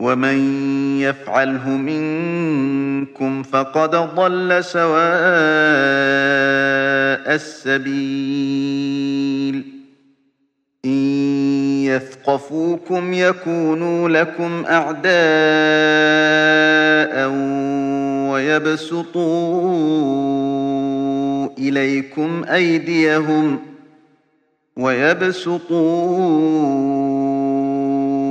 ومن يفعله منكم فقد ضل سواء السبيل إن يثقفوكم يكونوا لكم أعداء ويبسطوا إليكم أيديهم ويبسطوا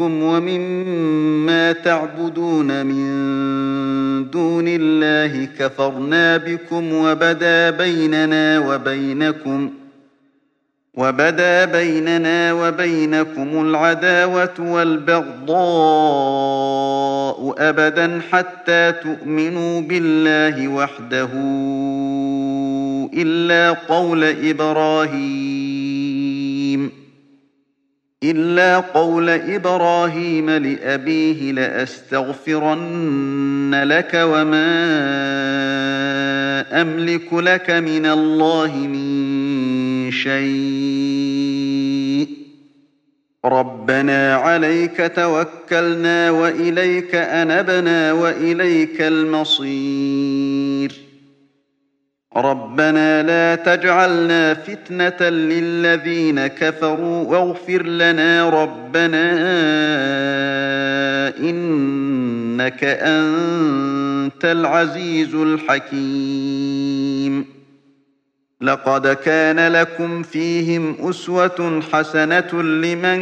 ومما تعبدون من دون الله كفرنا بكم وبدا بيننا وبينكم وبدا بيننا وبينكم العداوة والبغضاء أبدا حتى تؤمنوا بالله وحده إلا قول إبراهيم. إلا قول إبراهيم لأبيه لأستغفرن لك وما أملك لك من الله من شيء. ربنا عليك توكلنا وإليك أنبنا وإليك المصير. ربنا لا تجعلنا فتنة للذين كفروا واغفر لنا ربنا إنك أنت العزيز الحكيم. لقد كان لكم فيهم أسوة حسنة لمن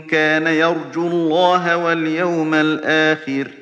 كان يرجو الله واليوم الآخر ۖ.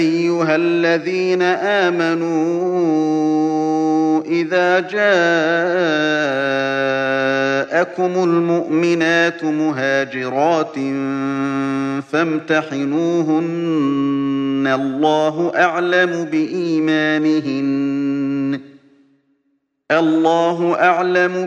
أيها الذين آمنوا إذا جاءكم المؤمنات مهاجرات فامتحنوهن الله أعلم بإيمانهن الله أعلم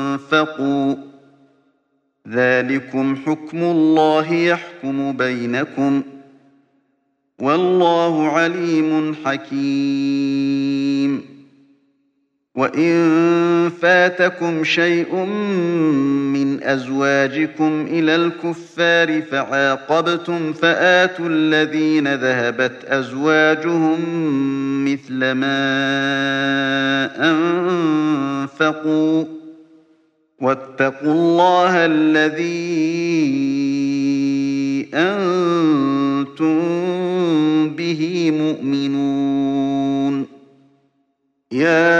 أنفقوا ذلكم حكم الله يحكم بينكم. والله عليم حكيم. وإن فاتكم شيء من أزواجكم إلى الكفار فعاقبتم فآتوا الذين ذهبت أزواجهم مثل ما أنفقوا. واتقوا الله الذي أنتم به مؤمنون. يا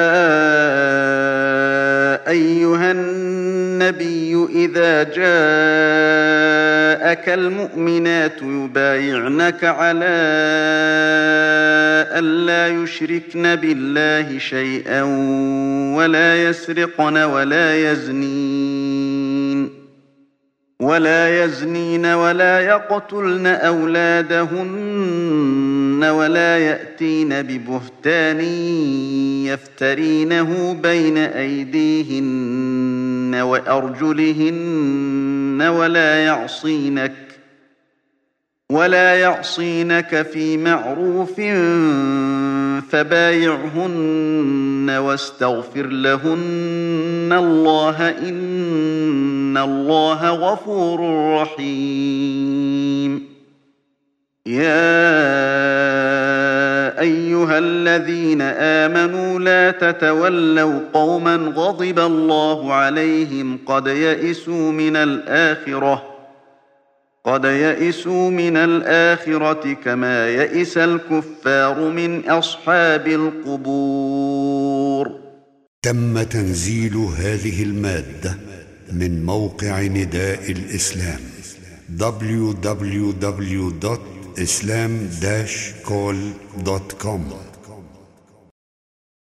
أيها النبي إذا جاءك المؤمنات يبايعنك على ألا يشركن بالله شيئا ولا يسرقن ولا يزنين ولا يزنين ولا يقتلن أولادهن ولا يأتين ببهتان يفترينه بين أيديهن وأرجلهن ولا يعصينك ولا يعصينك في معروف فبايعهن واستغفر لهن الله إن الله غفور رحيم. يا أيها الذين آمنوا لا تتولوا قوما غضب الله عليهم قد يئسوا من الآخرة قد يئسوا من الآخرة كما يئس الكفار من أصحاب القبور. تم تنزيل هذه المادة من موقع نداء الإسلام islam-call.com